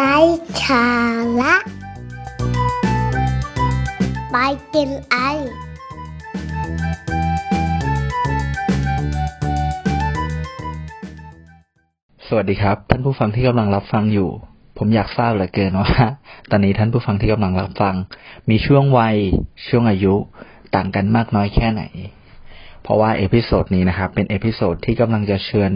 ไร้สาระไปกินไอ สวัสดีครับ ท่านผู้ฟังที่กำลังรับฟังอยู่ ผมอยากทราบเหลือเกินว่า ตอนนี้ท่านผู้ฟังที่กำลังรับฟัง มีช่วงวัย ช่วงอายุต่างกันมากน้อยแค่ไหน เพราะว่า episode นี้นะครับ เป็น episode ที่กำลังจะเชิญ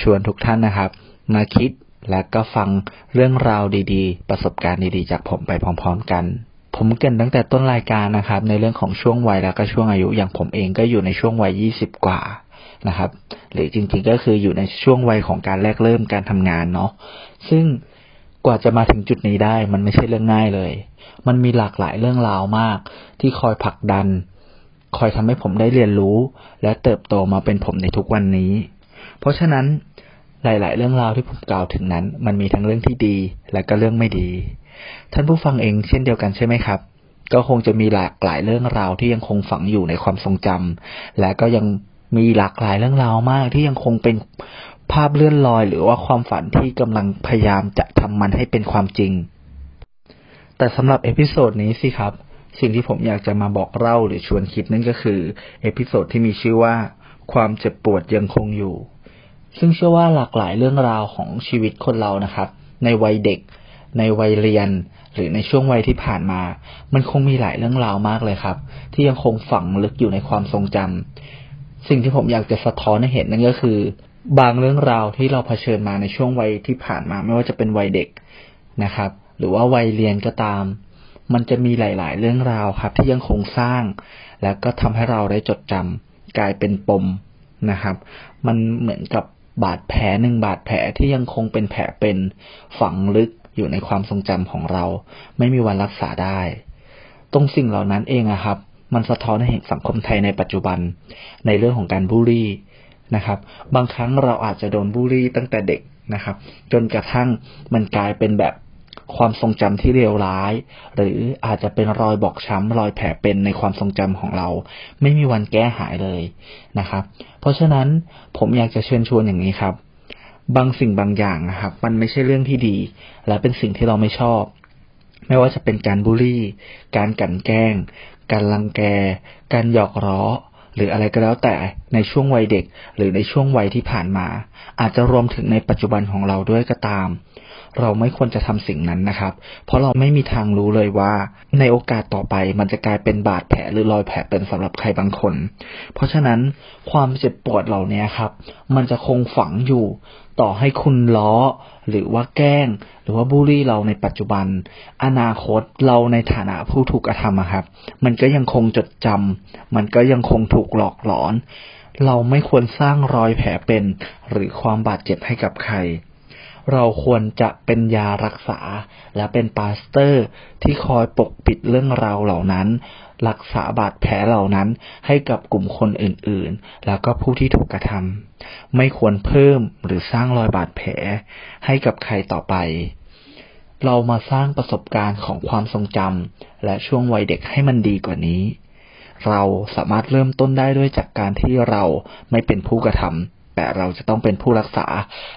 ชวนทุกท่านนะครับ มาคิด และก็ฟังเรื่องราวดีๆ ประสบการณ์ดีๆ จากผมไปพร้อมๆกัน ผมเกินตั้งแต่ต้นรายการนะครับ ในเรื่องของช่วงวัยแล้วก็ช่วงอายุอย่างผมเองก็อยู่ในช่วงวัยยี่สิบกว่านะครับ หรือจริงๆก็คืออยู่ในช่วงวัยของการแรกเริ่มการทำงานเนาะซึ่งกว่าจะมาถึงจุดนี้ได้มันไม่ใช่เรื่องง่ายเลย มันมีหลากหลายเรื่องราวมาก ที่คอยผลักดัน คอยทำให้ผมได้เรียนรู้ และเติบโตมาเป็นผมในทุกวันนี้ เพราะฉะนั้น หลาย ๆ เรื่องราวที่ผมกล่าวถึงนั้น มันมีทั้งเรื่องที่ดีและก็เรื่องไม่ดี ท่านผู้ฟังเองเช่นเดียวกันใช่ไหมครับ ก็คงจะมีหลากหลายเรื่องราวที่ยังคงฝังอยู่ในความทรงจำและก็ยังมีหลากหลายเรื่องราวมากที่ยังคงเป็นภาพเลื่อนลอย หรือว่าความฝันที่กำลังพยายามจะทำมันให้เป็นความจริง แต่สำหรับ episode นี้สิครับ สิ่งที่ผมอยากจะมาบอกเล่าหรือชวนคิดนั่นก็คือ episode ที่มีชื่อว่า ความเจ็บปวดยังคงอยู่ ซึ่งเชื่อว่าหลากหลายเรื่องราวของชีวิตคนเรานะครับ ในวัยเด็ก ในวัยเรียน หรือในช่วงวัยที่ผ่านมา มันคงมีหลายเรื่องราวมากเลยครับ ที่ยังคงฝังลึกอยู่ในความทรงจำสิ่งที่ผมอยากจะสะท้อนให้เห็นนั่นก็คือ บางเรื่องราวที่เราเผชิญมาในช่วงวัยที่ผ่านมา ไม่ว่าจะเป็นวัยเด็กนะครับ หรือว่าวัยเรียนก็ตาม มันจะมีหลาย ๆ เรื่องราวครับ ที่ยังคงสร้าง แล้วก็ทำให้เราได้จดจำกลายเป็นปมนะครับ มันเหมือนกับ บาดแผลหนึ่งบาดแผลที่ยังคงเป็นแผลเป็นฝังลึกอยู่ในความทรงจำของเรา ไม่มีวันรักษาได้ ตรงสิ่งเหล่านั้นเองนะครับ มันสะท้อนให้เห็นสังคมไทยในปัจจุบัน ในเรื่องของการบูลลี่นะครับ บางครั้งเราอาจจะโดนบูลลี่ตั้งแต่เด็กนะครับ จนกระทั่งมันกลายเป็นแบบ ความทรงจำที่เลวร้าย หรืออาจจะเป็นรอยบอกช้ำรอยแผลเป็นในความทรงจำของเรา ไม่มีวันแก้หายเลยนะครับ เพราะฉะนั้นผมอยากจะเชิญชวนอย่างนี้ครับ บางสิ่งบางอย่างนะครับ มันไม่ใช่เรื่องที่ดี และเป็นสิ่งที่เราไม่ชอบ ไม่ว่าจะเป็นการบูลลี่ การกลั่นแกล้ง การลังแก การหยอกล้อหรืออะไรก็แล้วแต่ในช่วงวัยเด็ก หรือในช่วงวัยที่ผ่านมา อาจจะรวมถึงในปัจจุบันของเราด้วยก็ตาม เราไม่ควรจะทำสิ่งนั้นนะครับ เพราะเราไม่มีทางรู้เลยว่า ในโอกาสต่อไปมันจะกลายเป็นบาดแผลหรือรอยแผลเป็นสำหรับใครบางคน เพราะฉะนั้นความเจ็บปวดเหล่านี้ครับ มันจะคงฝังอยู่ต่อให้คุณล้อ หรือว่าแกล้ง หรือว่าบูลลี่เราในปัจจุบัน อนาคตเราในฐานะผู้ถูกกระทำครับ มันก็ยังคงจดจำมันก็ยังคงถูกหลอกหลอน เราไม่ควรสร้างรอยแผลเป็น หรือความบาดเจ็บให้กับใคร เราควรจะเป็นยารักษา และเป็นปาสเตอร์ ที่คอยปกปิดเรื่องราวเหล่านั้น รักษาบาดแผลเหล่านั้นให้กับกลุ่มคนอื่นๆ แล้วก็ผู้ที่ถูกกระทำไม่ควรเพิ่มหรือสร้างรอยบาดแผลให้กับใครต่อไป เรามาสร้างประสบการณ์ของความทรงจำและช่วงวัยเด็กให้มันดีกว่านี้ เราสามารถเริ่มต้นได้ด้วยจากการที่เราไม่เป็นผู้กระทำ แต่เราจะต้องเป็นผู้รักษา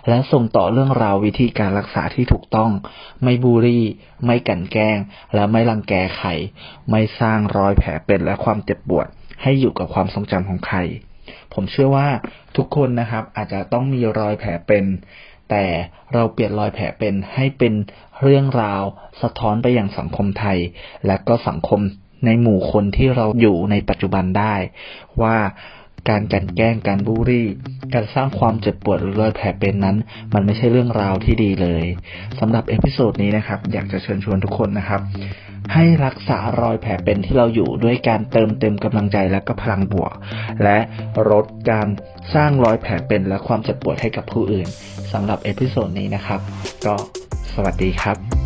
และส่งต่อเรื่องราววิธีการรักษาที่ถูกต้อง ไม่บูรี่ ไม่กันแกล้ง และไม่รังแกใครไม่สร้างรอยแผลเป็นและความเจ็บปวด ให้อยู่กับความทรงจำของใคร ผมเชื่อว่าทุกคนนะครับอาจจะต้องมีรอยแผลเป็นแต่เราเปลี่ยนรอยแผลเป็นให้เป็นเรื่องราว สะท้อนไปอย่างสังคมไทย และก็สังคมในหมู่คนที่เราอยู่ในปัจจุบันได้ ว่า การกลั่นแกล้งการบูรี่ การสร้างความเจ็บปวดหรือรอยแผลเป็นนั้น มันไม่ใช่เรื่องราวที่ดีเลยสำหรับ episode นี้นะครับ อยากจะเชิญชวนทุกคนนะครับ ให้รักษารอยแผลเป็นที่เราอยู่ด้วยการเติมเต็มกำลังใจและก็พลังบวก และลดการสร้างรอยแผลเป็นและความเจ็บปวดให้กับผู้อื่นสำหรับ episode นี้นะครับ ก็สวัสดีครับ